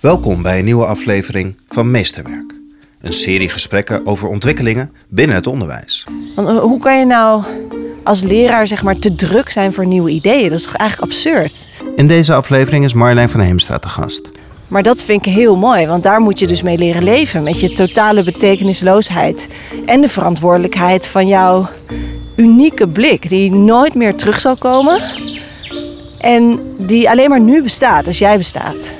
Welkom bij een nieuwe aflevering van Meesterwerk. Een serie gesprekken over ontwikkelingen binnen het onderwijs. Want, eh, hoe kan je nou als leraar zeg maar te druk zijn voor nieuwe ideeën? Dat is toch eigenlijk absurd? In deze aflevering is Marjolein van Heemstra te gast. Maar dat vind ik heel mooi, want daar moet je dus mee leren leven. Met je totale betekenisloosheid. En de verantwoordelijkheid van jouw unieke blik, die nooit meer terug zal komen. En die alleen maar nu bestaat, als jij bestaat.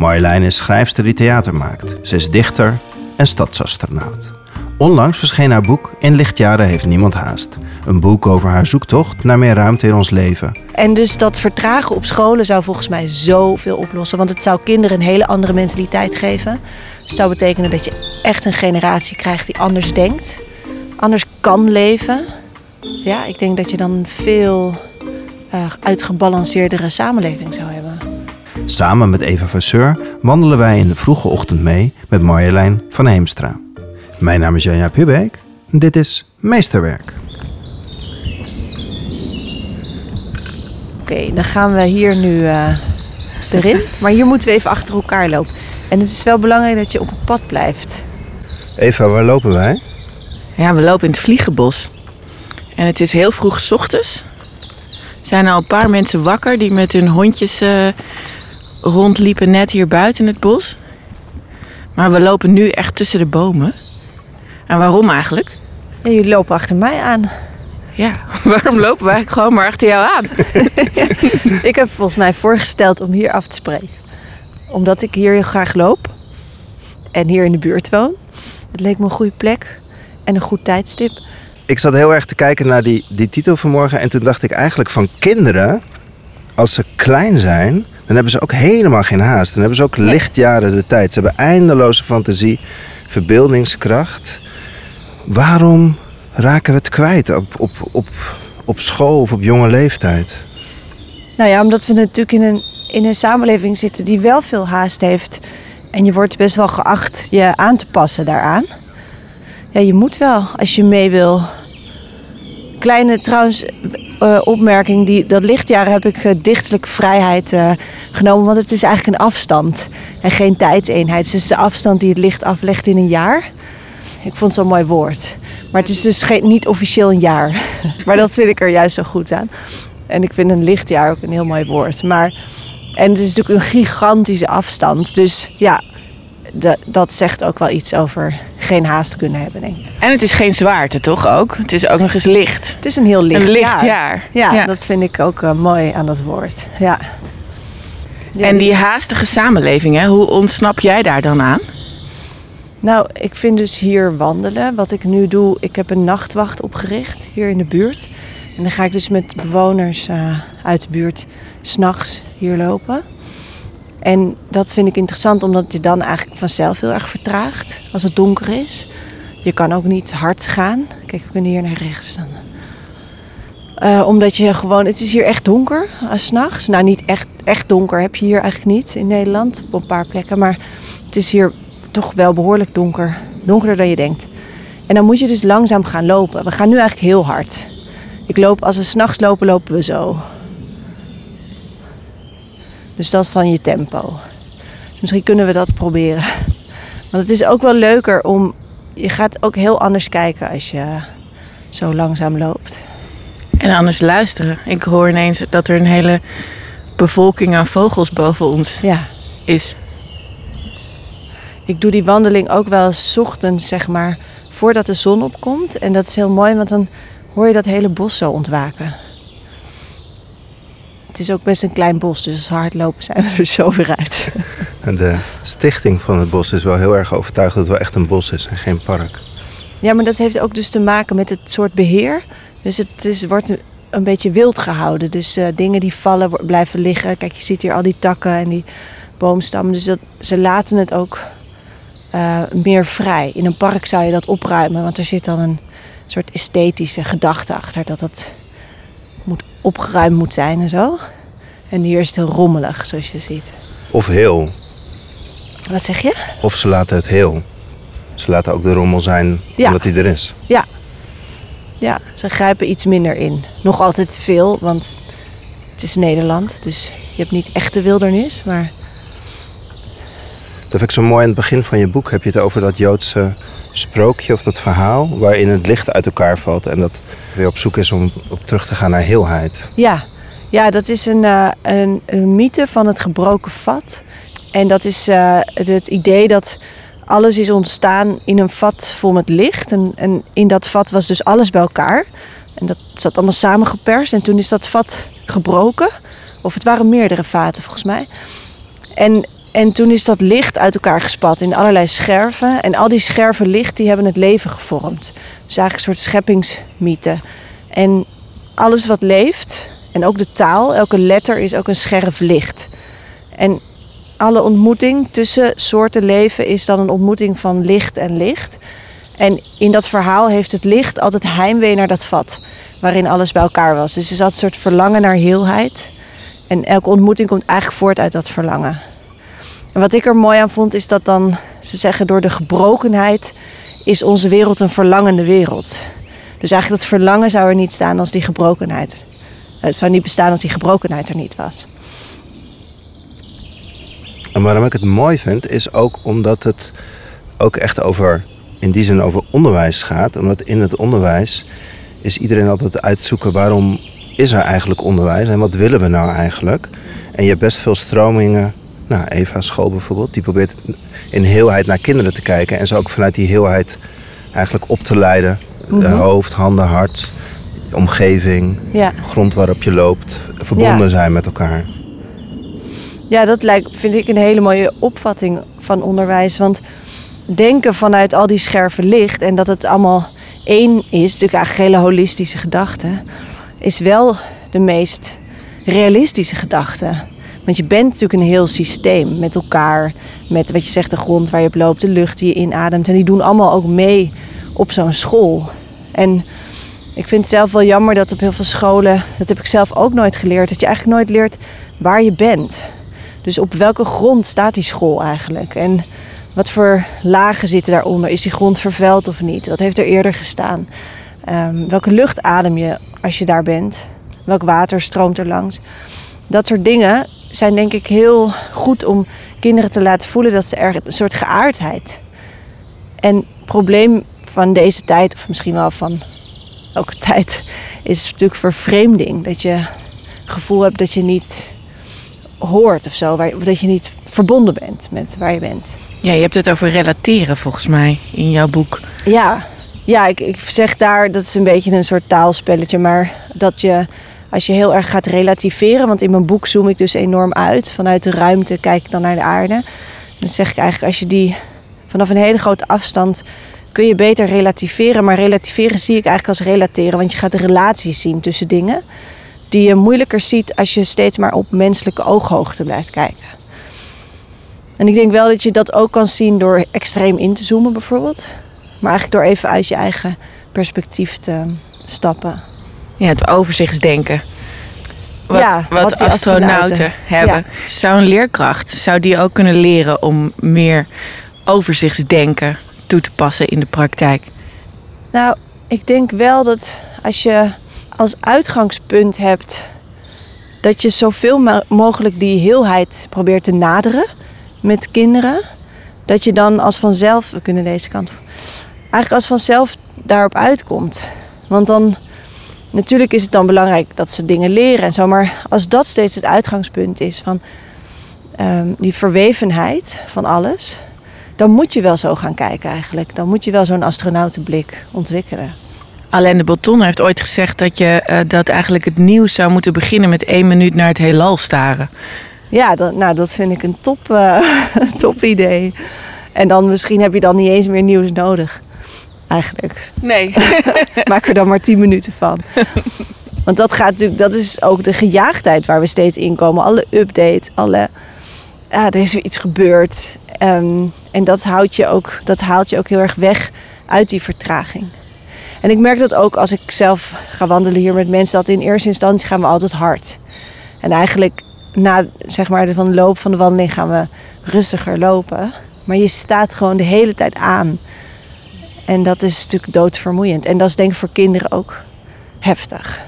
Marjolein is schrijfster die theater maakt. Ze is dichter en stadsastronaut. Onlangs verscheen haar boek In lichtjaren heeft niemand haast. Een boek over haar zoektocht naar meer ruimte in ons leven. En dus dat vertragen op scholen zou volgens mij zoveel oplossen. Want het zou kinderen een hele andere mentaliteit geven. Het zou betekenen dat je echt een generatie krijgt die anders denkt. Anders kan leven. Ja, ik denk dat je dan een veel uh, uitgebalanceerdere samenleving zou hebben. Samen met Eva Vasseur wandelen wij in de vroege ochtend mee met Marjolein van Heemstra. Mijn naam is Janja Pubeek en dit is Meesterwerk. Oké, dan gaan we hier nu uh, erin. Maar hier moeten we even achter elkaar lopen. En het is wel belangrijk dat je op het pad blijft. Eva, waar lopen wij? Ja, we lopen in het Vliegenbos. En het is heel vroeg s ochtends. Er zijn al een paar mensen wakker die met hun hondjes uh, rondliepen net hier buiten in het bos. Maar we lopen nu echt tussen de bomen. En waarom eigenlijk? Ja, jullie lopen achter mij aan. Ja, waarom lopen wij gewoon maar achter jou aan? ik heb volgens mij voorgesteld om hier af te spreken. Omdat ik hier heel graag loop. En hier in de buurt woon. Het leek me een goede plek. En een goed tijdstip. Ik zat heel erg te kijken naar die, die titel vanmorgen. En toen dacht ik eigenlijk van kinderen, als ze klein zijn, dan hebben ze ook helemaal geen haast. Dan hebben ze ook lichtjaren de tijd. Ze hebben eindeloze fantasie, verbeeldingskracht. Waarom raken we het kwijt op, op, op, op school of op jonge leeftijd? Nou ja, omdat we natuurlijk in een, in een samenleving zitten die wel veel haast heeft. En je wordt best wel geacht je aan te passen daaraan. Ja, je moet wel als je mee wil. Kleine trouwens uh, opmerking, die, dat lichtjaar heb ik uh, dichtelijke vrijheid uh, genomen. Want het is eigenlijk een afstand en geen tijdseenheid. Dus het is de afstand die het licht aflegt in een jaar. Ik vond het zo'n mooi woord. Maar het is dus geen, niet officieel een jaar. maar dat vind ik er juist zo goed aan. En ik vind een lichtjaar ook een heel mooi woord. Maar, en het is natuurlijk een gigantische afstand. Dus ja, de, dat zegt ook wel iets over geen haast kunnen hebben, denk ik. En het is geen zwaarte, toch ook? Het is ook nog eens licht. Het is een heel licht, een licht jaar. jaar. Ja, ja, dat vind ik ook uh, mooi aan dat woord. Ja. ja. En die haastige samenleving, hè, hoe ontsnap jij daar dan aan? Nou, ik vind dus hier wandelen. Wat ik nu doe, ik heb een nachtwacht opgericht hier in de buurt. En dan ga ik dus met bewoners uh, uit de buurt s'nachts hier lopen. En dat vind ik interessant omdat je dan eigenlijk vanzelf heel erg vertraagt als het donker is. Je kan ook niet hard gaan. Kijk, ik ben hier naar rechts dan. Uh, omdat je gewoon, het is hier echt donker als s'nachts. Nou, niet echt, echt donker heb je hier eigenlijk niet in Nederland, op een paar plekken. Maar het is hier toch wel behoorlijk donker. Donkerder dan je denkt. En dan moet je dus langzaam gaan lopen. We gaan nu eigenlijk heel hard. Ik loop, als we s'nachts lopen, lopen we zo. Dus dat is dan je tempo. Dus misschien kunnen we dat proberen. Want het is ook wel leuker om. Je gaat ook heel anders kijken als je zo langzaam loopt. En anders luisteren. Ik hoor ineens dat er een hele bevolking aan vogels boven ons ja. is. Ik doe die wandeling ook wel eens ochtends, zeg maar, voordat de zon opkomt. En dat is heel mooi, want dan hoor je dat hele bos zo ontwaken. Het is ook best een klein bos, dus als hardlopen zijn we er zo weer uit. En de stichting van het bos is wel heel erg overtuigd dat het wel echt een bos is en geen park. Ja, maar dat heeft ook dus te maken met het soort beheer. Dus het is, wordt een beetje wild gehouden. Dus uh, dingen die vallen blijven liggen. Kijk, je ziet hier al die takken en die boomstammen. Dus dat, ze laten het ook uh, meer vrij. In een park zou je dat opruimen, want er zit dan een soort esthetische gedachte achter dat het opgeruimd moet zijn en zo. En hier is het heel rommelig, zoals je ziet. Of heel. Wat zeg je? Of ze laten het heel. Ze laten ook de rommel zijn Ja. omdat hij er is. Ja. Ja, ze grijpen iets minder in. Nog altijd veel, want het is Nederland. Dus je hebt niet echt de wildernis, maar vind ik zo mooi aan het begin van je boek. Heb je het over dat Joodse sprookje of dat verhaal... waarin het licht uit elkaar valt en dat weer op zoek is om op terug te gaan naar heelheid. Ja, ja dat is een, uh, een, mythe van het gebroken vat. En dat is uh, het idee dat alles is ontstaan in een vat vol met licht. En, en in dat vat was dus alles bij elkaar. En dat zat allemaal samengeperst. En toen is dat vat gebroken. Of het waren meerdere vaten volgens mij. En, en toen is dat licht uit elkaar gespat in allerlei scherven. En al die scherven licht die hebben het leven gevormd. Dus eigenlijk een soort scheppingsmythe. En alles wat leeft, en ook de taal, elke letter is ook een scherf licht. En alle ontmoeting tussen soorten leven is dan een ontmoeting van licht en licht. En in dat verhaal heeft het licht altijd heimwee naar dat vat waarin alles bij elkaar was. Dus er zat een soort verlangen naar heelheid. En elke ontmoeting komt eigenlijk voort uit dat verlangen. En wat ik er mooi aan vond is dat dan, ze zeggen door de gebrokenheid is onze wereld een verlangende wereld. Dus eigenlijk dat verlangen zou er niet staan als die gebrokenheid. Het zou niet bestaan als die gebrokenheid er niet was. En waarom ik het mooi vind, is ook omdat het ook echt over, in die zin over onderwijs gaat. Omdat in het onderwijs is iedereen altijd uitzoeken waarom is er eigenlijk onderwijs en wat willen we nou eigenlijk. En je hebt best veel stromingen, nou Eva School bijvoorbeeld, die probeert in heelheid naar kinderen te kijken. En ze ook vanuit die heelheid eigenlijk op te leiden. Mm hoofd, handen, hart, omgeving, ja. grond waarop je loopt, verbonden zijn met elkaar. Ja, dat lijkt, vind ik een hele mooie opvatting van onderwijs. Want denken vanuit al die scherven licht en dat het allemaal één is, natuurlijk eigenlijk hele holistische gedachte, is wel de meest realistische gedachte. Want je bent natuurlijk een heel systeem met elkaar, met wat je zegt, de grond waar je op loopt, de lucht die je inademt. En die doen allemaal ook mee op zo'n school. En ik vind het zelf wel jammer dat op heel veel scholen, dat heb ik zelf ook nooit geleerd, dat je eigenlijk nooit leert waar je bent. Dus op welke grond staat die school eigenlijk? En wat voor lagen zitten daaronder? Is die grond vervuild of niet? Wat heeft er eerder gestaan? Um, welke lucht adem je als je daar bent? Welk water stroomt er langs? Dat soort dingen zijn denk ik heel goed om kinderen te laten voelen dat ze er een soort geaardheid. En het probleem van deze tijd, of misschien wel van elke tijd, is natuurlijk vervreemding. Dat je het gevoel hebt dat je niet hoort of zo. Waar, dat je niet verbonden bent met waar je bent. Ja, je hebt het over relateren volgens mij in jouw boek. Ja, ja ik, ik zeg daar, dat is een beetje een soort taalspelletje. Maar dat je, als je heel erg gaat relativeren... want in mijn boek zoom ik dus enorm uit. Vanuit de ruimte kijk ik dan naar de aarde. Dan zeg ik eigenlijk, als je die vanaf een hele grote afstand... kun je beter relativeren. Maar relativeren zie ik eigenlijk als relateren. Want je gaat de relaties zien tussen dingen die je moeilijker ziet als je steeds maar op menselijke ooghoogte blijft kijken. En ik denk wel dat je dat ook kan zien door extreem in te zoomen bijvoorbeeld. Maar eigenlijk door even uit je eigen perspectief te stappen. Ja, het overzichtsdenken. Wat, ja, wat, wat astronauten, astronauten hebben. Zou een leerkracht, zou die ook kunnen leren om meer overzichtsdenken toe te passen in de praktijk? Nou, ik denk wel dat als je als uitgangspunt hebt dat je zoveel mogelijk die heelheid probeert te naderen met kinderen, dat je dan als vanzelf, we kunnen deze kant op, eigenlijk als vanzelf daarop uitkomt. Want dan, natuurlijk is het dan belangrijk dat ze dingen leren en zo, maar als dat steeds het uitgangspunt is van ehm, die verwevenheid van alles, dan moet je wel zo gaan kijken eigenlijk. Dan moet je wel zo'n astronautenblik ontwikkelen. Alain de Botton heeft ooit gezegd dat, je, uh, dat eigenlijk het nieuws zou moeten beginnen met één minuut naar het heelal staren. Ja, dat, nou, dat vind ik een top, uh, top idee. En dan misschien heb je dan niet eens meer nieuws nodig. Eigenlijk. Nee. Maak er dan maar tien minuten van. Want dat gaat natuurlijk, dat is ook de gejaagdheid waar we steeds in komen. Alle updates, alle. Ja, er is weer iets gebeurd. Um, en dat, houdt je ook, dat haalt je ook heel erg weg uit die vertraging. En ik merk dat ook als ik zelf ga wandelen hier met mensen, dat in eerste instantie gaan we altijd hard. En eigenlijk na zeg maar, de, van de loop van de wandeling gaan we rustiger lopen. Maar je staat gewoon de hele tijd aan. En dat is natuurlijk doodvermoeiend. En dat is denk ik voor kinderen ook heftig.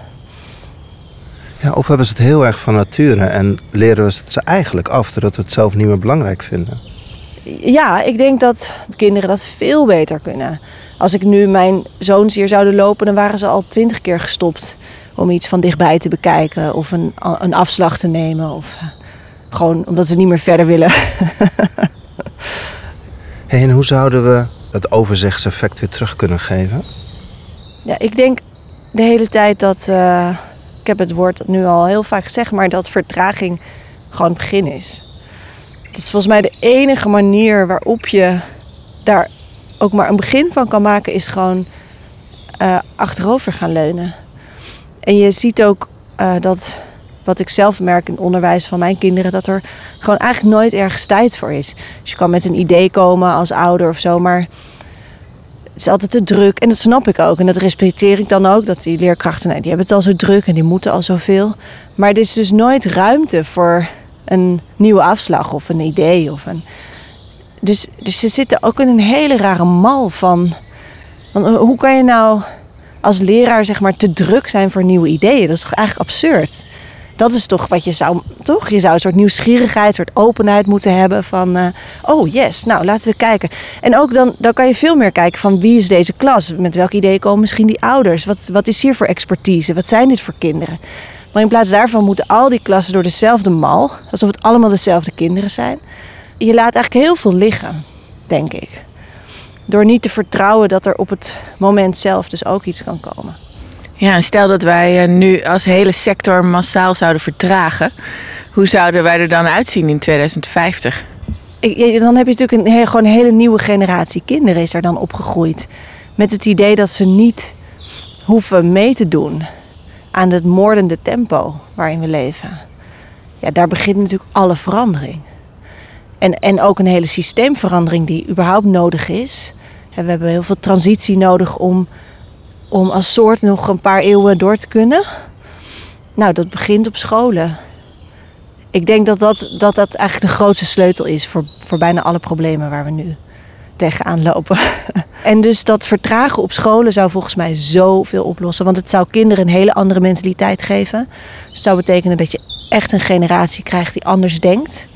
Ja, of hebben ze het heel erg van nature en leren we het ze eigenlijk af, doordat we het zelf niet meer belangrijk vinden? Ja, ik denk dat kinderen dat veel beter kunnen. Als ik nu mijn zoons hier zouden lopen, dan waren ze al twintig keer gestopt om iets van dichtbij te bekijken of een, een afslag te nemen. Of eh, gewoon omdat ze niet meer verder willen. Hey, en hoe zouden we dat overzichtseffect weer terug kunnen geven? Ja, ik denk de hele tijd dat, eh, ik heb het woord nu al heel vaak gezegd, maar dat vertraging gewoon het begin is. Dat is volgens mij de enige manier waarop je daar ook maar een begin van kan maken, is gewoon uh, achterover gaan leunen. En je ziet ook uh, dat, wat ik zelf merk in het onderwijs van mijn kinderen, dat er gewoon eigenlijk nooit ergens tijd voor is. Dus je kan met een idee komen als ouder of zo, maar het is altijd te druk. En dat snap ik ook. En dat respecteer ik dan ook. Dat die leerkrachten, nee, die hebben het al zo druk en die moeten al zoveel. Maar er is dus nooit ruimte voor een nieuwe afslag of een idee. Of een... Dus, dus ze zitten ook in een hele rare mal van. van hoe kan je nou als leraar zeg maar te druk zijn voor nieuwe ideeën? Dat is toch eigenlijk absurd? Dat is toch wat je zou, toch? Je zou een soort nieuwsgierigheid, een soort openheid moeten hebben van, uh, oh yes, nou laten we kijken. En ook dan, dan kan je veel meer kijken van wie is deze klas? Met welk idee komen misschien die ouders? Wat, wat is hier voor expertise? Wat zijn dit voor kinderen? Maar in plaats daarvan moeten al die klassen door dezelfde mal, alsof het allemaal dezelfde kinderen zijn. Je laat eigenlijk heel veel liggen, denk ik. Door niet te vertrouwen dat er op het moment zelf dus ook iets kan komen. Ja, en stel dat wij eh, nu als hele sector massaal zouden vertragen. Hoe zouden wij er dan uitzien in 2050? Dan heb je natuurlijk een, gewoon hele nieuwe generatie kinderen is daar dan opgegroeid. Met het idee dat ze niet hoeven mee te doen aan het moordende tempo waarin we leven. Ja, daar begint natuurlijk alle verandering. En, en ook een hele systeemverandering die überhaupt nodig is. En we hebben heel veel transitie nodig om om als soort nog een paar eeuwen door te kunnen? Nou, dat begint op scholen. Ik denk dat dat, dat, dat eigenlijk de grootste sleutel is voor, voor bijna alle problemen waar we nu tegenaan lopen. En dus dat vertragen op scholen zou volgens mij zoveel oplossen. Want het zou kinderen een hele andere mentaliteit geven. Het zou betekenen dat je echt een generatie krijgt die anders denkt,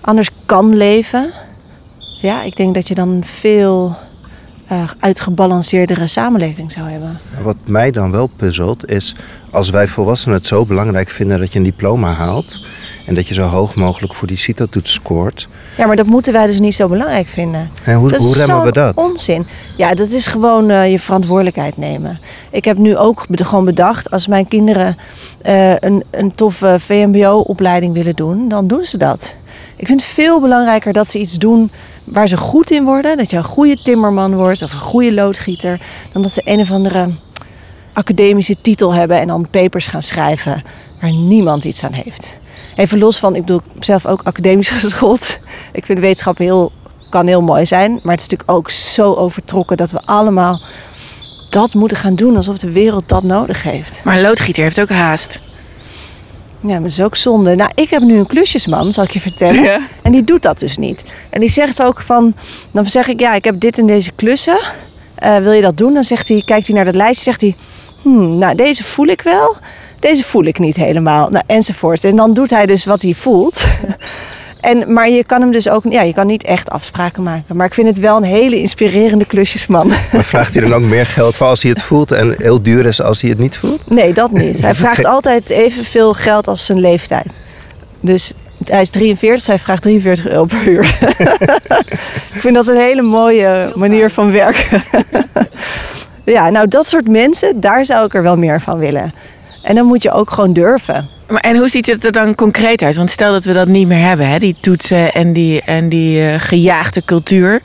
anders kan leven. Ja, ik denk dat je dan veel uh, uitgebalanceerdere samenleving zou hebben. Wat mij dan wel puzzelt is, als wij volwassenen het zo belangrijk vinden dat je een diploma haalt en dat je zo hoog mogelijk voor die CITO-toets scoort. Ja, maar dat moeten wij dus niet zo belangrijk vinden. En hoe, hoe remmen we dat? onzin. Ja, dat is gewoon uh, je verantwoordelijkheid nemen. Ik heb nu ook gewoon bedacht, als mijn kinderen uh, een, een toffe VMBO-opleiding willen doen, dan doen ze dat. Ik vind het veel belangrijker dat ze iets doen waar ze goed in worden. Dat je een goede timmerman wordt of een goede loodgieter. Dan dat ze een of andere academische titel hebben en dan papers gaan schrijven waar niemand iets aan heeft. Even los van, ik bedoel, zelf ook academisch geschoold. Ik vind wetenschap heel, kan heel mooi zijn. Maar het is natuurlijk ook zo overtrokken dat we allemaal dat moeten gaan doen alsof de wereld dat nodig heeft. Maar een loodgieter heeft ook haast. Ja, maar dat is ook zonde. Nou, ik heb nu een klusjesman, zal ik je vertellen. En die doet dat dus niet. En die zegt ook van... Dan zeg ik, ja, ik heb dit en deze klussen. Uh, wil je dat doen? Dan zegt hij, kijkt hij naar dat lijstje. Zegt hij, hmm, nou, deze voel ik wel. Deze voel ik niet helemaal. Nou, enzovoort. En dan doet hij dus wat hij voelt. En, maar je kan hem dus ook, ja, je kan niet echt afspraken maken. Maar ik vind het wel een hele inspirerende klusjesman. Maar vraagt hij dan ook meer geld voor als hij het voelt en heel duur is als hij het niet voelt? Nee, dat niet. Hij vraagt altijd evenveel geld als zijn leeftijd. Dus hij is 43, dus hij vraagt 43 euro per uur. ik vind dat een hele mooie manier van werken. ja, nou dat soort mensen, daar zou ik er wel meer van willen. En dan moet je ook gewoon durven. Maar en hoe ziet het er dan concreet uit? Want stel dat we dat niet meer hebben, hè? die toetsen en die, en die uh, gejaagde cultuur.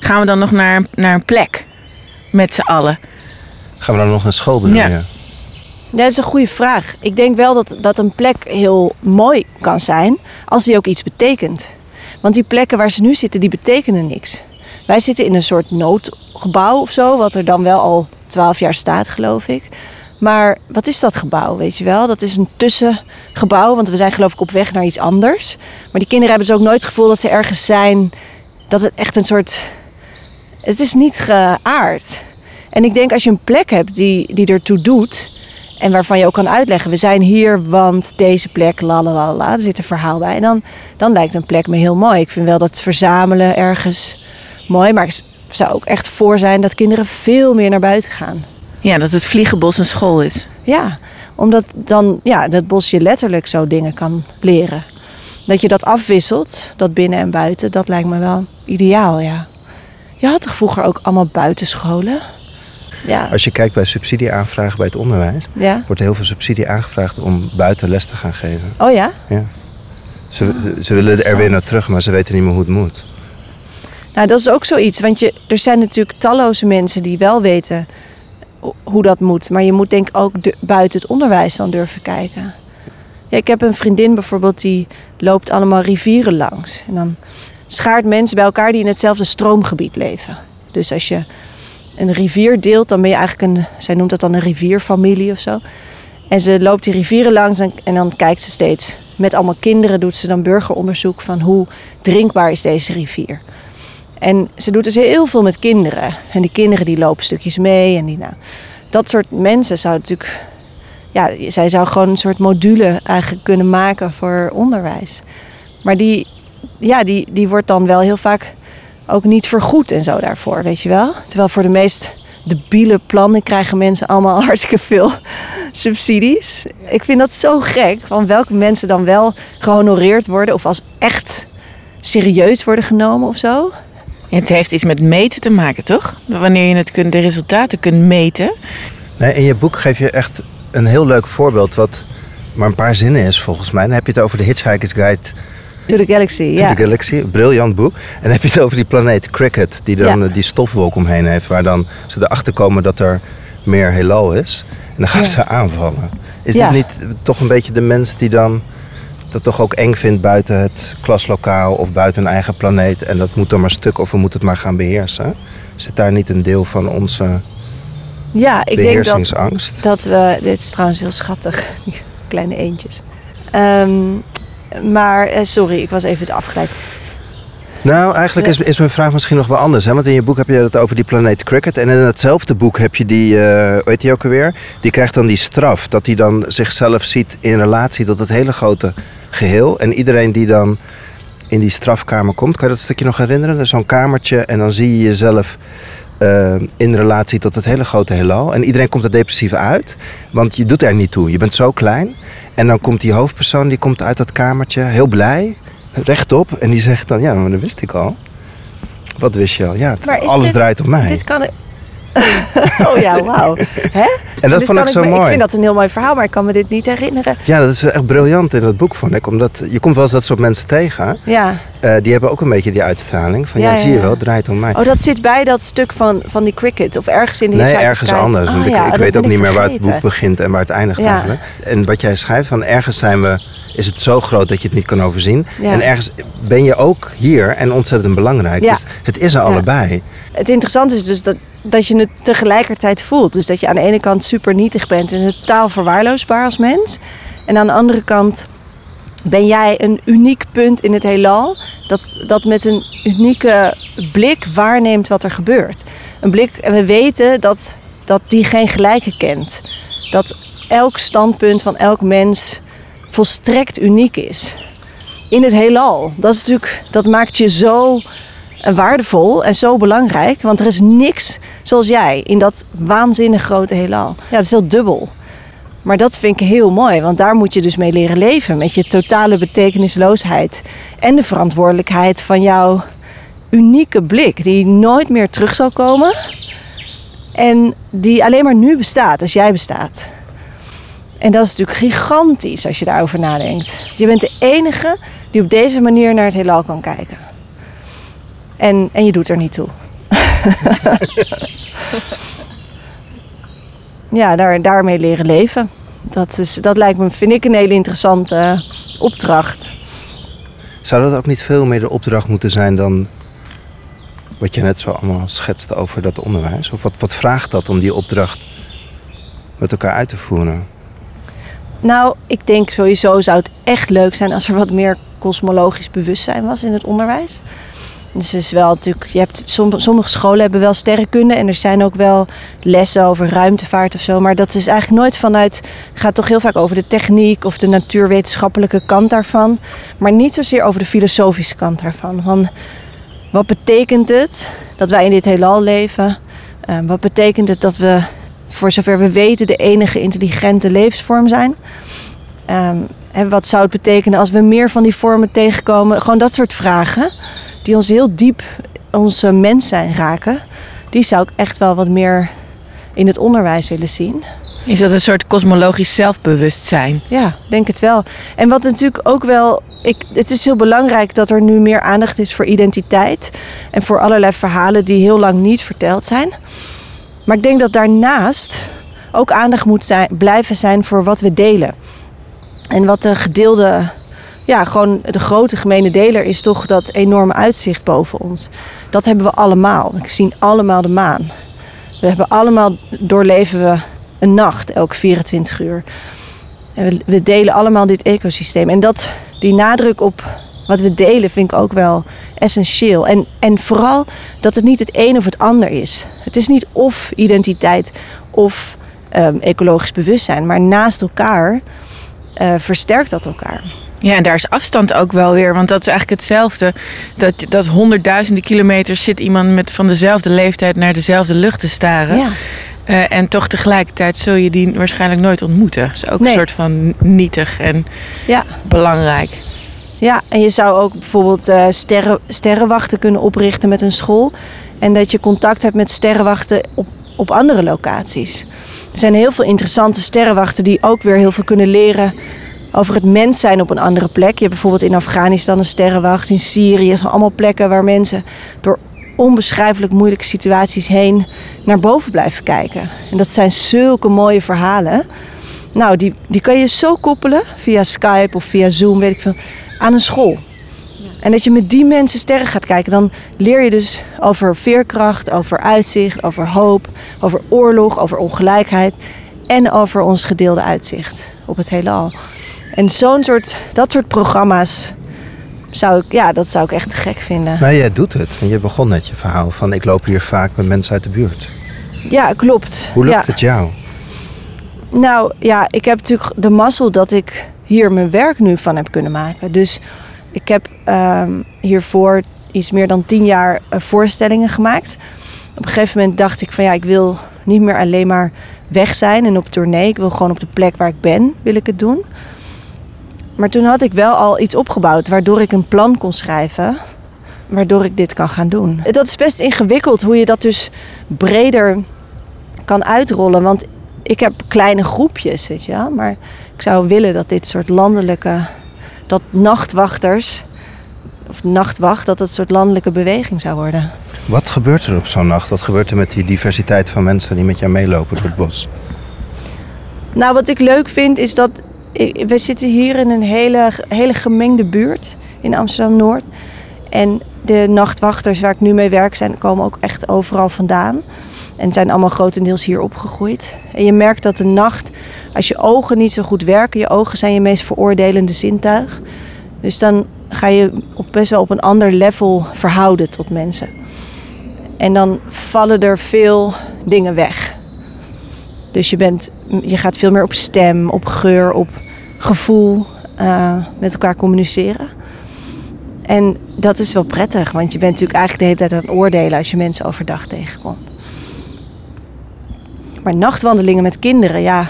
Gaan we dan nog naar, naar een plek met z'n allen? Gaan we dan nog naar school doen? Ja. ja. Dat is een goede vraag. Ik denk wel dat, dat een plek heel mooi kan zijn als die ook iets betekent. Want die plekken waar ze nu zitten, die betekenen niks. Wij zitten in een soort noodgebouw of zo, wat er dan wel al twaalf jaar staat, geloof ik. Maar wat is dat gebouw, weet je wel? Dat is een tussengebouw, want we zijn geloof ik op weg naar iets anders. Maar die kinderen hebben dus ook nooit het gevoel dat ze ergens zijn. Dat het echt een soort... Het is niet geaard. En ik denk als je een plek hebt die, die ertoe doet... En waarvan je ook kan uitleggen, we zijn hier, want deze plek, la la la la, er zit een verhaal bij. En dan, dan lijkt een plek me heel mooi. Ik vind wel dat verzamelen ergens mooi, maar ik zou ook echt voor zijn dat kinderen veel meer naar buiten gaan. Ja, dat het vliegenbos een school is. Ja, omdat dan ja, dat bos je letterlijk zo dingen kan leren. Dat je dat afwisselt, dat binnen en buiten, dat lijkt me wel ideaal, ja. Je had toch vroeger ook allemaal buitenscholen? Ja. Als je kijkt bij subsidieaanvragen bij het onderwijs, ja. wordt heel veel subsidie aangevraagd om buiten les te gaan geven. Oh ja? Ja. Ze, ze willen er weer naar terug, maar ze weten niet meer hoe het moet. Nou, dat is ook zoiets. Want je, er zijn natuurlijk talloze mensen die wel weten hoe dat moet. Maar je moet denk ik ook buiten het onderwijs dan durven kijken. Ja, ik heb een vriendin bijvoorbeeld die loopt allemaal rivieren langs. En dan schaart mensen bij elkaar die in hetzelfde stroomgebied leven. Dus als je een rivier deelt, dan ben je eigenlijk een, zij noemt dat dan een rivierfamilie of zo. En ze loopt die rivieren langs en, en dan kijkt ze steeds met allemaal kinderen, doet ze dan burgeronderzoek van hoe drinkbaar is deze rivier. En ze doet dus heel veel met kinderen. En die kinderen die lopen stukjes mee. En die, nou, dat soort mensen zou natuurlijk. Ja, zij zou gewoon een soort module eigenlijk kunnen maken voor onderwijs. Maar die, ja, die, die wordt dan wel heel vaak ook niet vergoed en zo daarvoor, weet je wel. Terwijl voor de meest debiele plannen krijgen mensen allemaal hartstikke veel subsidies. Ik vind dat zo gek. Van welke mensen dan wel gehonoreerd worden of als echt serieus worden genomen of zo. Het heeft iets met meten te maken, toch? Wanneer je het kunt, de resultaten kunt meten. Nee, in je boek geef je echt een heel leuk voorbeeld, wat maar een paar zinnen is volgens mij. Dan heb je het over de Hitchhiker's Guide To the Galaxy, to ja. the Galaxy. Briljant boek. En dan heb je het over die planeet Cricket, die dan Ja. die stofwolk omheen heeft, waar dan ze erachter komen dat er meer heelal is. En dan gaan Ja. ze aanvallen. Is Ja. dit niet toch een beetje de mens die dan dat toch ook eng vindt buiten het klaslokaal of buiten een eigen planeet en dat moet dan maar stuk of we moeten het maar gaan beheersen? Zit daar niet een deel van onze Ja, ik denk dat, beheersingsangst? dat we. Dit is trouwens heel schattig, die kleine eentjes. Ehm, maar eh, sorry, ik was even te afgeleid. Nou, eigenlijk is, is mijn vraag misschien nog wel anders. Hè? Want in je boek heb je het over die planeet Cricket. En in hetzelfde boek heb je die, eh hoe heet die ook alweer? Die krijgt dan die straf. Dat hij dan zichzelf ziet in relatie tot het hele grote geheel. En iedereen die dan in die strafkamer komt. Kan je dat stukje nog herinneren? Er zo'n kamertje en dan zie je jezelf eh, in relatie tot het hele grote heelal. En iedereen komt er depressief uit. Want je doet er niet toe. Je bent zo klein. En dan komt die hoofdpersoon, die komt uit dat kamertje heel blij rechtop. En die zegt dan, ja, maar dat wist ik al. Wat wist je al? Ja, het- alles dit- draait om mij. Dit kan. oh ja, wauw. Hè? en dat Dit vond ik zo me- mooi. Ik vind dat een heel mooi verhaal, maar ik kan me dit niet herinneren. Ja, dat is echt briljant in dat boek, vond ik. Omdat je komt wel eens dat soort mensen tegen. Ja. eh, die hebben ook een beetje die uitstraling. Van, ja, zie je wel, het draait om mij. Oh, dat zit bij dat stuk van, van die cricket. Of ergens in de nee, ergens anders. Want Ah, ik, ik weet ook niet meer waar het boek begint en waar het eindigt eigenlijk. En wat jij schrijft, van ergens zijn we, is het zo groot dat je het niet kan overzien. Ja. En ergens ben je ook hier en ontzettend belangrijk. Ja. Dus het is er Ja. allebei. Het interessante is dus dat, dat je het tegelijkertijd voelt. Dus dat je aan de ene kant super nietig bent en totaal verwaarloosbaar als mens. En aan de andere kant ben jij een uniek punt in het heelal. Dat, dat met een unieke blik waarneemt wat er gebeurt. Een blik, en we weten dat, dat die geen gelijke kent. Dat elk standpunt van elk mens volstrekt uniek is. In het heelal. Dat, is natuurlijk, dat maakt je zo en waardevol en zo belangrijk. Want er is niks zoals jij in dat waanzinnig grote heelal. Ja, dat is heel dubbel. Maar dat vind ik heel mooi, want daar moet je dus mee leren leven. Met je totale betekenisloosheid. En de verantwoordelijkheid van jouw unieke blik, die nooit meer terug zal komen. En die alleen maar nu bestaat, als jij bestaat. En dat is natuurlijk gigantisch als je daarover nadenkt. Je bent de enige die op deze manier naar het heelal kan kijken. En, en je doet er niet toe. ja, daar, daarmee leren leven. Dat, is, dat lijkt me, vind ik, een hele interessante opdracht. Zou dat ook niet veel meer de opdracht moeten zijn dan wat je net zo allemaal schetste over dat onderwijs? Of wat, wat vraagt dat om die opdracht met elkaar uit te voeren? Nou, ik denk sowieso zou het echt leuk zijn als er wat meer kosmologisch bewustzijn was in het onderwijs. Dus is wel natuurlijk, je hebt, sommige scholen hebben wel sterrenkunde en er zijn ook wel lessen over ruimtevaart of zo. Maar dat is eigenlijk nooit vanuit, gaat toch heel vaak over de techniek of de natuurwetenschappelijke kant daarvan. Maar niet zozeer over de filosofische kant daarvan. Van, wat betekent het dat wij in dit heelal leven? Uh, wat betekent het dat we, voor zover we weten, de enige intelligente levensvorm zijn? Um, en wat zou het betekenen als we meer van die vormen tegenkomen? Gewoon dat soort vragen die ons heel diep onze mens zijn raken. Die zou ik echt wel wat meer in het onderwijs willen zien. Is dat een soort kosmologisch zelfbewustzijn? Ja, denk het wel. En wat natuurlijk ook wel. Ik, het is heel belangrijk dat er nu meer aandacht is voor identiteit. En voor allerlei verhalen die heel lang niet verteld zijn. Maar ik denk dat daarnaast ook aandacht moet zijn, blijven zijn voor wat we delen. En wat de gedeelde, ja, gewoon de grote gemene deler is toch dat enorme uitzicht boven ons. Dat hebben we allemaal. We zien allemaal de maan. We hebben allemaal, doorleven we een nacht elke 24 uur. En we, delen allemaal dit ecosysteem. En dat, die nadruk op wat we delen vind ik ook wel essentieel. En, en vooral dat het niet het een of het ander is. Het is niet of identiteit of um, ecologisch bewustzijn, maar naast elkaar uh, versterkt dat elkaar. Ja, en daar is afstand ook wel weer. Want dat is eigenlijk hetzelfde. Dat, dat honderdduizenden kilometers zit iemand met van dezelfde leeftijd naar dezelfde lucht te staren. Ja. Uh, en toch tegelijkertijd zul je die waarschijnlijk nooit ontmoeten. Dat is ook een soort van nietig en ja. belangrijk. Ja, en je zou ook bijvoorbeeld uh, sterren, sterrenwachten kunnen oprichten met een school. En dat je contact hebt met sterrenwachten op, op andere locaties. Er zijn heel veel interessante sterrenwachten die ook weer heel veel kunnen leren over het mens zijn op een andere plek. Je hebt bijvoorbeeld in Afghanistan een sterrenwacht, in Syrië. Zijn allemaal plekken waar mensen door onbeschrijfelijk moeilijke situaties heen naar boven blijven kijken. En dat zijn zulke mooie verhalen. Nou, die, die kan je zo koppelen via Skype of via Zoom, weet ik veel, aan een school. En dat je met die mensen sterren gaat kijken, dan leer je dus over veerkracht, over uitzicht, over hoop, over oorlog, over ongelijkheid en over ons gedeelde uitzicht op het heelal. En zo'n soort, dat soort programma's zou ik, ja, dat zou ik echt gek vinden. Nou, jij doet het. En je begon net je verhaal van ik loop hier vaak met mensen uit de buurt. Ja, klopt. Hoe lukt het jou? Nou ja, ik heb natuurlijk de mazzel dat ik hier mijn werk nu van heb kunnen maken. Dus ik heb um, hiervoor iets meer dan tien jaar uh, voorstellingen gemaakt. Op een gegeven moment dacht ik van ja, ik wil niet meer alleen maar weg zijn en op tournee. Ik wil gewoon op de plek waar ik ben, wil ik het doen. Maar toen had ik wel al iets opgebouwd waardoor ik een plan kon schrijven. Waardoor ik dit kan gaan doen. Dat is best ingewikkeld hoe je dat dus breder kan uitrollen. Want ik heb kleine groepjes, weet je wel. Maar ik zou willen dat dit soort landelijke dat nachtwachters, of nachtwacht, dat het een soort landelijke beweging zou worden. Wat gebeurt er op zo'n nacht? Wat gebeurt er met die diversiteit van mensen die met jou meelopen door het bos? Nou, wat ik leuk vind is dat we zitten hier in een hele, hele gemengde buurt in Amsterdam Noord. En de nachtwachters waar ik nu mee werk zijn, komen ook echt overal vandaan. En zijn allemaal grotendeels hier opgegroeid. En je merkt dat de nacht als je ogen niet zo goed werken, je ogen zijn je meest veroordelende zintuig. Dus dan ga je op best wel op een ander level verhouden tot mensen. En dan vallen er veel dingen weg. Dus je, bent, je gaat veel meer op stem, op geur, op gevoel uh, met elkaar communiceren. En dat is wel prettig, want je bent natuurlijk eigenlijk de hele tijd aan het oordelen als je mensen overdag tegenkomt. Maar nachtwandelingen met kinderen, ja,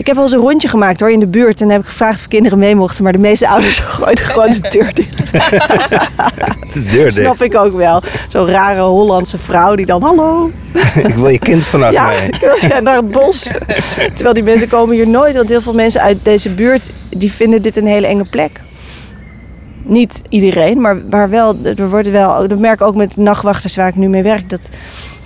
ik heb wel eens een rondje gemaakt hoor in de buurt. En dan heb ik gevraagd of kinderen mee mochten. Maar de meeste ouders gooiden gewoon de deur dicht. De deur dicht. Snap ik ook wel. Zo'n rare Hollandse vrouw die dan hallo. ik wil je kind vannacht ja, mee. Ik wil naar het bos. Terwijl die mensen komen hier nooit. Want heel veel mensen uit deze buurt die vinden dit een hele enge plek. Niet iedereen, maar, maar wel, er worden wel, dat merk ik ook met nachtwachters waar ik nu mee werk. Dat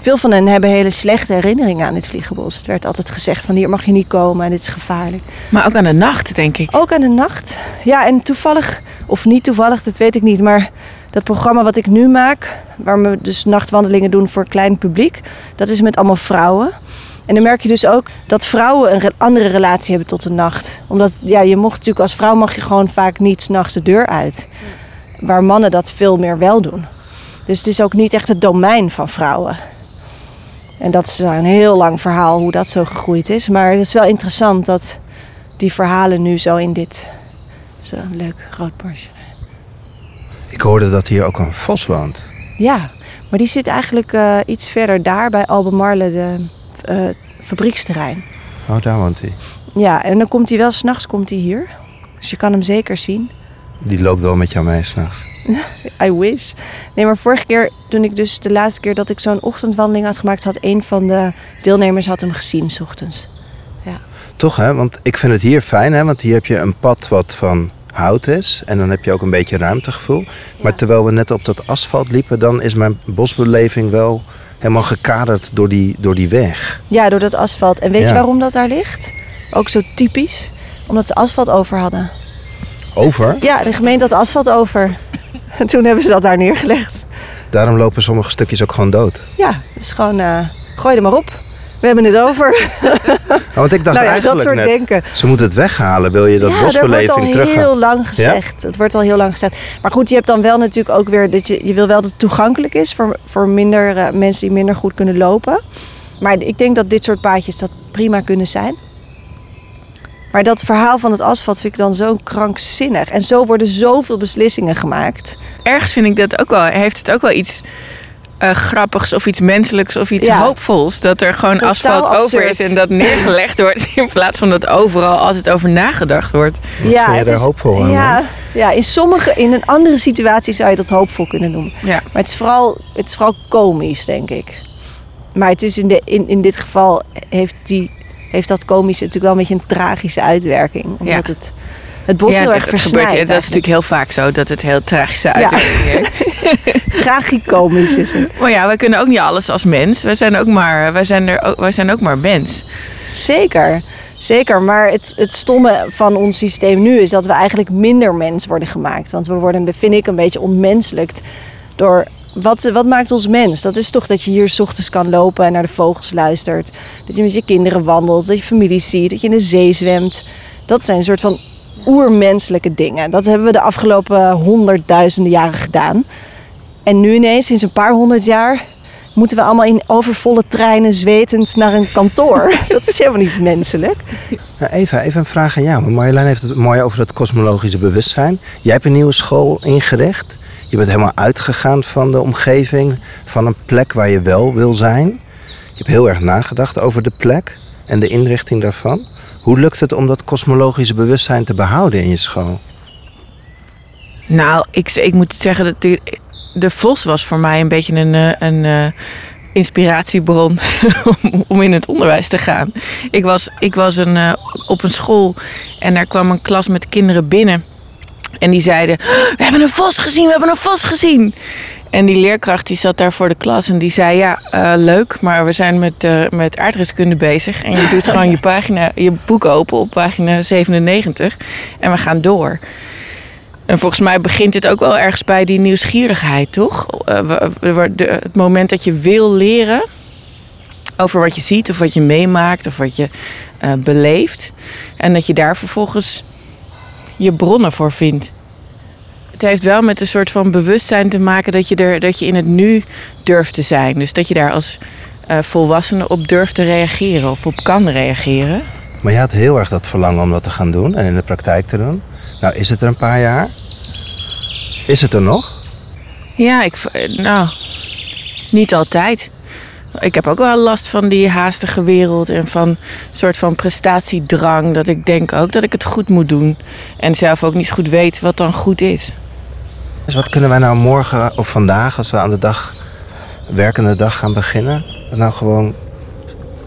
veel van hen hebben hele slechte herinneringen aan dit vliegenbos. Het werd altijd gezegd van hier mag je niet komen en dit is gevaarlijk. Maar ook aan de nacht, denk ik. Ook aan de nacht. Ja, en toevallig, of niet toevallig, dat weet ik niet. Maar dat programma wat ik nu maak, waar we dus nachtwandelingen doen voor klein publiek, dat is met allemaal vrouwen. En dan merk je dus ook dat vrouwen een andere relatie hebben tot de nacht. Omdat ja, je mocht natuurlijk als vrouw mag je gewoon vaak niet s'nachts de deur uit. Waar mannen dat veel meer wel doen. Dus het is ook niet echt het domein van vrouwen. En dat is een heel lang verhaal hoe dat zo gegroeid is. Maar het is wel interessant dat die verhalen nu zo in dit zo'n leuk groot bosje. Ik hoorde dat hier ook een vos woont. Ja, maar die zit eigenlijk eh, iets verder daar bij Albemarle, de eh, fabrieksterrein. Oh, daar woont hij. Ja, en dan komt hij wel s'nachts komt hij hier. Dus je kan hem zeker zien. Die loopt wel met jou mee s'nachts. I wish. Nee, maar vorige keer, toen ik dus de laatste keer dat ik zo'n ochtendwandeling had gemaakt, had een van de deelnemers had hem gezien s ochtends. Toch hè? Want ik vind het hier fijn hè? Want hier heb je een pad wat van hout is. En dan heb je ook een beetje ruimtegevoel. Maar terwijl we net op dat asfalt liepen, dan is mijn bosbeleving wel helemaal gekaderd door die, door die weg. Ja, door dat asfalt. En weet Ja. je waarom dat daar ligt? Ook zo typisch. Omdat ze asfalt over hadden. Over. Ja, de gemeente had asfalt over. En toen hebben ze dat daar neergelegd. Daarom lopen sommige stukjes ook gewoon dood. Ja, dus gewoon eh, gooi er maar op. We hebben het over. Nou, want ik dacht nou ja, dat eigenlijk soort net, denken. ze moeten het weghalen. Wil je dat ja, dat wordt al bosbeleving terug? heel lang gezegd. Het wordt al heel lang gezegd. Maar goed, je hebt dan wel natuurlijk ook weer dat je, je wil wel dat het toegankelijk is voor, voor minder eh, mensen die minder goed kunnen lopen. Maar ik denk dat dit soort paadjes dat prima kunnen zijn. Maar dat verhaal van het asfalt vind ik dan zo krankzinnig. En zo worden zoveel beslissingen gemaakt. Ergens vind ik dat ook wel, heeft het ook wel iets eh, grappigs of iets menselijks of iets Ja. hoopvols. Dat er gewoon Totaal asfalt over is en dat neergelegd wordt. In plaats van dat overal altijd over nagedacht wordt. Wat vind je het daar hoopvol aan, Ja, ja, in sommige, in een andere situatie zou je dat hoopvol kunnen noemen. Ja. Maar het is vooral, het is vooral komisch, denk ik. Maar het is in, de, in, in dit geval heeft, die, heeft dat komische natuurlijk wel een beetje een tragische uitwerking. Omdat Ja. het het bos heel dat- erg dat, versnijdt. dat is natuurlijk heel vaak zo dat het heel tragische uitwerking heeft. Tragicomisch is het. Maar ja, wij kunnen ook niet alles als mens. Wij zijn ook maar, wij zijn er ook, wij zijn ook maar mens. Zeker, zeker. Maar het, het stomme van ons systeem nu is dat we eigenlijk minder mens worden gemaakt. Want we worden, vind ik, een beetje ontmenselijkt door... Wat, wat maakt ons mens? Dat is toch dat je hier 's ochtends kan lopen en naar de vogels luistert. Dat je met je kinderen wandelt, dat je familie ziet, dat je in de zee zwemt. Dat zijn een soort van oermenselijke dingen. Dat hebben we de afgelopen honderdduizenden jaren gedaan. En nu ineens, sinds een paar honderd jaar, moeten we allemaal in overvolle treinen zwetend naar een kantoor. Dat is helemaal niet menselijk. Nou, Eva, even een vraag aan jou. Marjolein heeft het mooi over het kosmologische bewustzijn. Jij hebt een nieuwe school ingericht. Je bent helemaal uitgegaan van de omgeving, van een plek waar je wel wil zijn. Je hebt heel erg nagedacht over de plek en de inrichting daarvan. Hoe lukt het om dat kosmologische bewustzijn te behouden in je school? Nou, ik, ik moet zeggen dat de, de Vos was voor mij een beetje een, eh, een eh, inspiratiebron om- om in het onderwijs te gaan. Ik was, ik was een, eh, op een school en daar kwam een klas met kinderen binnen. En die zeiden, we hebben een vos gezien, we hebben een vos gezien. En die leerkracht die zat daar voor de klas en die zei, ja, eh, leuk, maar we zijn met, eh, met aardrijkskunde bezig. En je doet gewoon je, pagina, je boek open op pagina 97 en we gaan door. En volgens mij begint dit ook wel ergens bij die nieuwsgierigheid, toch? Eh, het moment dat je wil leren over wat je ziet of wat je meemaakt of wat je beleeft. En dat je daar vervolgens je bronnen voor vindt. Het heeft wel met een soort van bewustzijn te maken dat je, er, dat je in het nu durft te zijn. Dus dat je daar als eh, volwassene op durft te reageren of op kan reageren. Maar je had heel erg dat verlangen om dat te gaan doen en in de praktijk te doen. Nou, is het er een paar jaar? Is het er nog? Ja, ik, nou, niet altijd. Ik heb ook wel last van die haastige wereld en van een soort van prestatiedrang. Dat ik denk ook dat ik het goed moet doen. En zelf ook niet goed weet wat dan goed is. Dus wat kunnen wij nou morgen of vandaag, als we aan de dag, werkende dag gaan beginnen, nou gewoon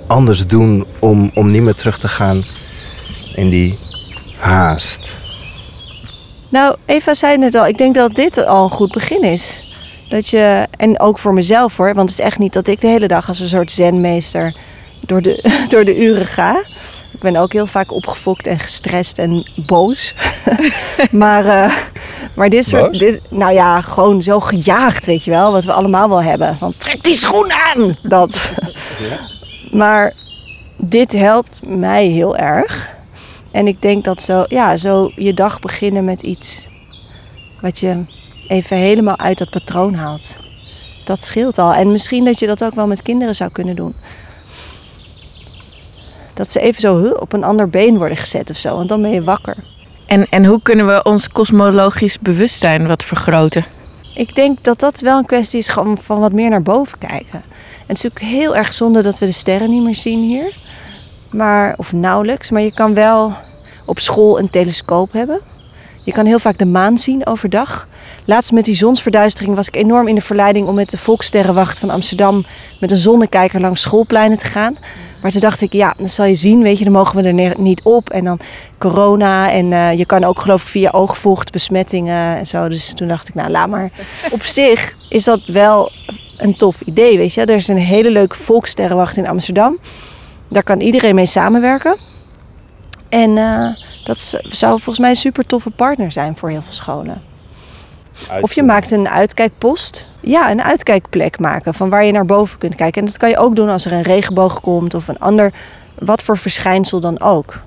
anders doen om, om niet meer terug te gaan in die haast? Nou, Eva zei net al, ik denk dat dit al een goed begin is. Dat je, en ook voor mezelf hoor, want het is echt niet dat ik de hele dag als een soort zenmeester door de, door de uren ga. Ik ben ook heel vaak opgefokt en gestrest en boos. maar, eh, maar dit soort, Boos? dit, nou ja, gewoon zo gejaagd, weet je wel, wat we allemaal wel hebben. Van trek die schoen aan! Dat. Maar dit helpt mij heel erg. En ik denk dat zo, ja, zo je dag beginnen met iets wat je even helemaal uit dat patroon haalt. Dat scheelt al. En misschien dat je dat ook wel met kinderen zou kunnen doen. Dat ze even zo op een ander been worden gezet of zo. Want dan ben je wakker. En, en hoe kunnen we ons kosmologisch bewustzijn wat vergroten? Ik denk dat dat wel een kwestie is van wat meer naar boven kijken. En het is natuurlijk heel erg zonde dat we de sterren niet meer zien hier. Maar, of nauwelijks. Maar je kan wel op school een telescoop hebben. Je kan heel vaak de maan zien overdag. Laatst met die zonsverduistering was ik enorm in de verleiding om met de Volkssterrenwacht van Amsterdam met een zonnekijker langs schoolpleinen te gaan. Maar toen dacht ik, ja, dan zal je zien, weet je, dan mogen we er niet op. En dan corona en uh, je kan ook geloof ik via oogvocht besmettingen en zo. Dus toen dacht ik, nou laat maar. Op zich is dat wel een tof idee, weet je. Er is een hele leuke Volkssterrenwacht in Amsterdam. Daar kan iedereen mee samenwerken. En uh, dat zou volgens mij een super toffe partner zijn voor heel veel scholen. Of je maakt een uitkijkpost. Ja, een uitkijkplek maken van waar je naar boven kunt kijken. En dat kan je ook doen als er een regenboog komt of een ander, wat voor verschijnsel dan ook.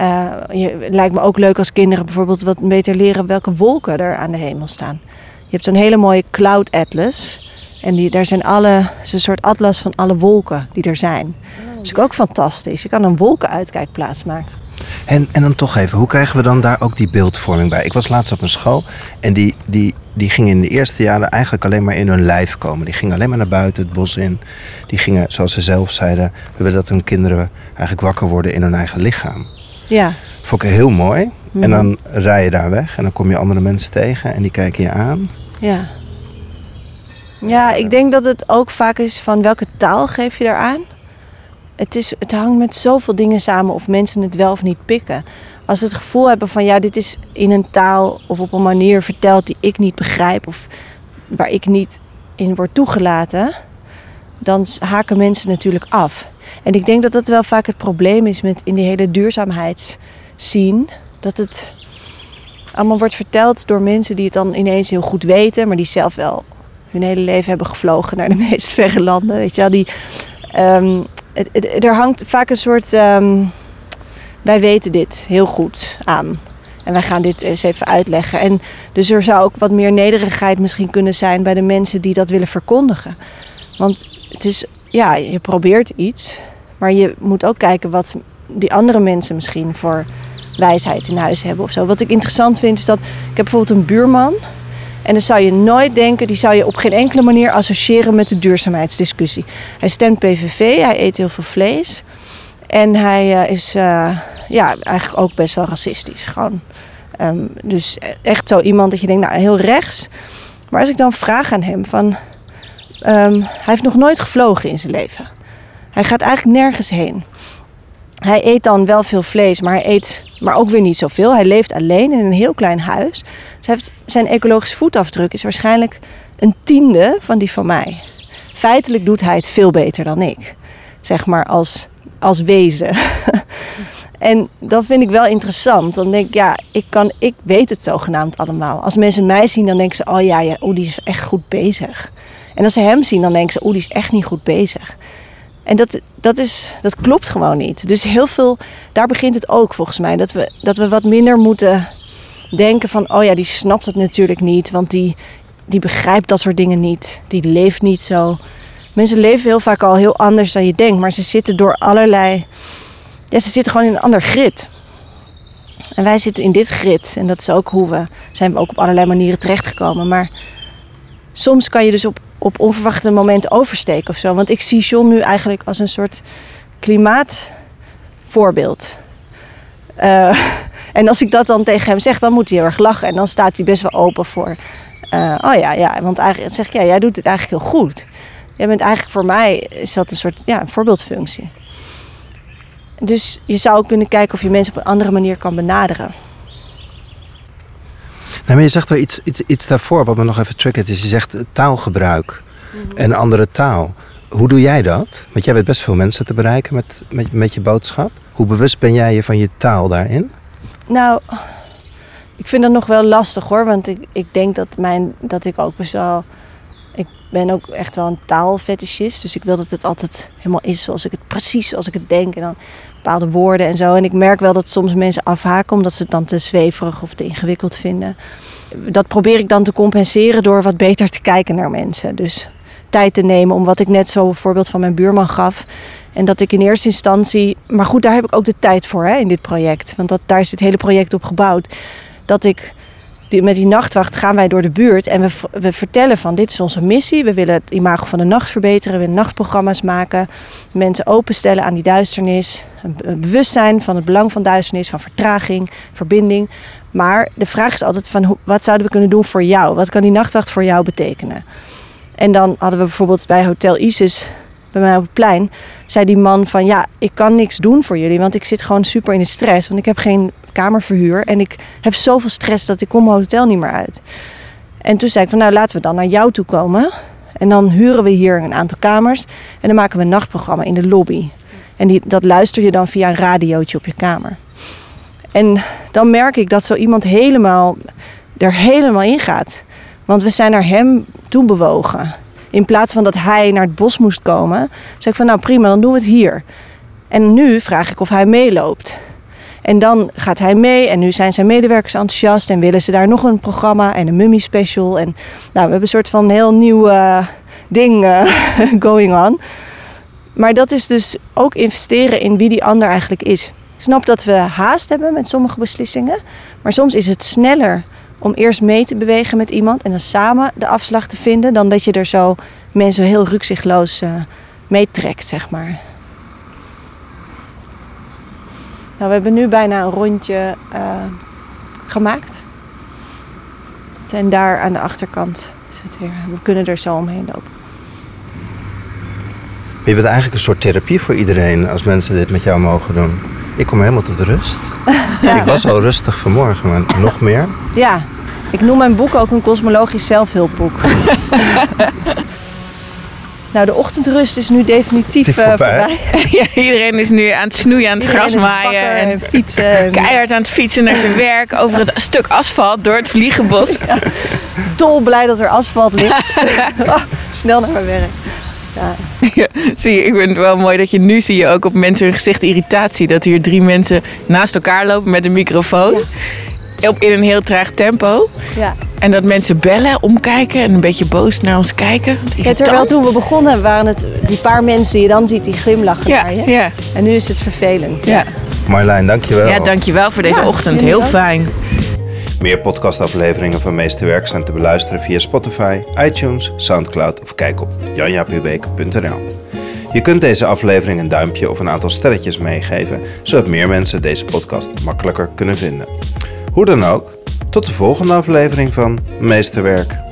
Uh, je, lijkt me ook leuk als kinderen bijvoorbeeld wat beter leren welke wolken er aan de hemel staan. Je hebt zo'n hele mooie cloud atlas. En die, daar zijn alle, is een soort atlas van alle wolken die er zijn. Dat is ook fantastisch. Je kan een wolkenuitkijkplaats maken. En, en dan toch even, hoe krijgen we dan daar ook die beeldvorming bij? Ik was laatst op een school en die, die, die gingen in de eerste jaren eigenlijk alleen maar in hun lijf komen. Die gingen alleen maar naar buiten, het bos in. Die gingen, zoals ze zelf zeiden, we willen dat hun kinderen eigenlijk wakker worden in hun eigen lichaam. Ja. Vond ik heel mooi. En dan rij je daar weg en dan kom je andere mensen tegen en die kijken je aan. Ja. Ja, ik denk dat het ook vaak is van welke taal geef je daaraan het, is, het hangt met zoveel dingen samen of mensen het wel of niet pikken. Als ze het gevoel hebben van ja, dit is in een taal of op een manier verteld die ik niet begrijp of waar ik niet in word toegelaten, dan haken mensen natuurlijk af. En ik denk dat dat wel vaak het probleem is met in die hele duurzaamheidszien. Dat het allemaal wordt verteld door mensen die het dan ineens heel goed weten, maar die zelf wel hun hele leven hebben gevlogen naar de meest verre landen. Weet je wel, die um, er hangt vaak een soort. Um, wij weten dit heel goed aan. En wij gaan dit eens even uitleggen. En dus er zou ook wat meer nederigheid misschien kunnen zijn bij de mensen die dat willen verkondigen. Want het is, ja, je probeert iets. Maar je moet ook kijken wat die andere mensen misschien voor wijsheid in huis hebben of zo. Wat ik interessant vind is dat ik heb bijvoorbeeld een buurman. En dan zou je nooit denken, die zou je op geen enkele manier associëren met de duurzaamheidsdiscussie. Hij stemt PVV, hij eet heel veel vlees. En hij uh, is uh, ja, eigenlijk ook best wel racistisch. Gewoon. Um, dus echt zo iemand dat je denkt, nou heel rechts. Maar als ik dan vraag aan hem van... Um, hij heeft nog nooit gevlogen in zijn leven. Hij gaat eigenlijk nergens heen. Hij eet dan wel veel vlees, maar hij eet maar ook weer niet zoveel. Hij leeft alleen in een heel klein huis. Dus heeft, zijn ecologische voetafdruk is waarschijnlijk een tiende van die van mij. Feitelijk doet hij het veel beter dan ik. Zeg maar als, als wezen. en dat vind ik wel interessant. Dan denk ik, ja, ik, kan, ik weet het zogenaamd allemaal. Als mensen mij zien, dan denken ze, oh ja, ja die is echt goed bezig. En als ze hem zien, dan denken ze, oh, die is echt niet goed bezig. En dat, dat, is, dat klopt gewoon niet. Dus heel veel, daar begint het ook volgens mij. Dat we, dat we wat minder moeten denken van, oh ja, die snapt het natuurlijk niet. Want die, die begrijpt dat soort dingen niet. Die leeft niet zo. Mensen leven heel vaak al heel anders dan je denkt. Maar ze zitten door allerlei... Ja, ze zitten gewoon in een ander grid. En wij zitten in dit grid. En dat is ook hoe we... Zijn we ook op allerlei manieren terechtgekomen. Maar soms kan je dus op op onverwachte momenten oversteken of zo. Want ik zie John nu eigenlijk als een soort klimaatvoorbeeld. Uh, en als ik dat dan tegen hem zeg, dan moet hij heel erg lachen. En dan staat hij best wel open voor. Uh, oh ja, ja, want eigenlijk zeg ik, ja, jij doet het eigenlijk heel goed. Jij bent eigenlijk voor mij, is dat een soort ja, een voorbeeldfunctie. Dus je zou kunnen kijken of je mensen op een andere manier kan benaderen. Nee, maar je zegt wel iets, iets, iets daarvoor wat me nog even triggert. Is je zegt taalgebruik mm en andere taal. Hoe doe jij dat? Want jij weet best veel mensen te bereiken met, met, met je boodschap. Hoe bewust ben jij je van je taal daarin? Nou, ik vind dat nog wel lastig hoor. Want ik, ik denk dat, mijn, dat ik ook best wel... Ben ook echt wel een taalfetischist. Dus ik wil dat het altijd helemaal is zoals ik het precies zoals ik het denk. En dan bepaalde woorden en zo. En ik merk wel dat soms mensen afhaken omdat ze het dan te zweverig of te ingewikkeld vinden. Dat probeer ik dan te compenseren door wat beter te kijken naar mensen. Dus tijd te nemen om wat ik net zo voorbeeld van mijn buurman gaf. En dat ik in eerste instantie, maar goed, daar heb ik ook de tijd voor hè, in dit project. Want dat, daar is het hele project op gebouwd. Dat ik met die nachtwacht gaan wij door de buurt en we, we vertellen van dit is onze missie. We willen het imago van de nacht verbeteren. We willen nachtprogramma's maken. Mensen openstellen aan die duisternis. Een bewustzijn van het belang van duisternis, van vertraging, verbinding. Maar de vraag is altijd van wat zouden we kunnen doen voor jou? Wat kan die nachtwacht voor jou betekenen? En dan hadden we bijvoorbeeld bij Hotel Isis bij mij op het plein, zei die man van ja, ik kan niks doen voor jullie, want ik zit gewoon super in de stress, want ik heb geen kamerverhuur en ik heb zoveel stress dat ik kom hotel niet meer uit. En toen zei ik van nou laten we dan naar jou toe komen en dan huren we hier een aantal kamers en dan maken we een nachtprogramma in de lobby. En die, dat luister je dan via een radiootje op je kamer. En dan merk ik dat zo iemand helemaal er helemaal in gaat. Want we zijn naar hem toe bewogen. In plaats van dat hij naar het bos moest komen, zeg ik van nou prima, dan doen we het hier. En nu vraag ik of hij meeloopt. En dan gaat hij mee en nu zijn zijn medewerkers enthousiast en willen ze daar nog een programma en een mummy special. En nou, we hebben een soort van heel nieuw uh, ding uh, going on. Maar dat is dus ook investeren in wie die ander eigenlijk is. Ik snap dat we haast hebben met sommige beslissingen, maar soms is het sneller om eerst mee te bewegen met iemand en dan samen de afslag te vinden, dan dat je er zo mensen heel rukzichtloos uh, meetrekt, zeg maar. Nou, we hebben nu bijna een rondje uh, gemaakt. En daar aan de achterkant het weer. We kunnen er zo omheen lopen. Je bent eigenlijk een soort therapie voor iedereen als mensen dit met jou mogen doen. Ik kom helemaal tot rust. ja. Ik was al rustig vanmorgen, maar nog meer. Ja, ik noem mijn boek ook een kosmologisch zelfhulpboek. nou, de ochtendrust is nu definitief uh, voorbij. ja, iedereen is nu aan het snoeien, aan het iedereen gras maaien. En, en, fietsen. En... Keihard aan het fietsen naar zijn werk over het stuk asfalt door het vliegenbos. ja, dol blij dat er asfalt ligt. oh, snel naar mijn werk. Ja. ja. zie je, ik vind het wel mooi dat je nu zie je ook op mensen hun gezicht irritatie. Dat hier drie mensen naast elkaar lopen met een microfoon. Op, in een heel traag tempo. Ja. En dat mensen bellen, omkijken en een beetje boos naar ons kijken. Ja, terwijl toen we begonnen waren het die paar mensen die je dan ziet die glimlachen ja, naar je. Ja. En nu is het vervelend. Ja. Marjolein, dankjewel. Ja, dankjewel voor deze Ja, ochtend. Heel fijn. Meer podcastafleveringen van Meesterwerk zijn te beluisteren via Spotify, iTunes, Soundcloud of kijk op janjapubeek.nl. Je kunt deze aflevering een duimpje of een aantal sterretjes meegeven, zodat meer mensen deze podcast makkelijker kunnen vinden. Hoe dan ook, tot de volgende aflevering van Meesterwerk.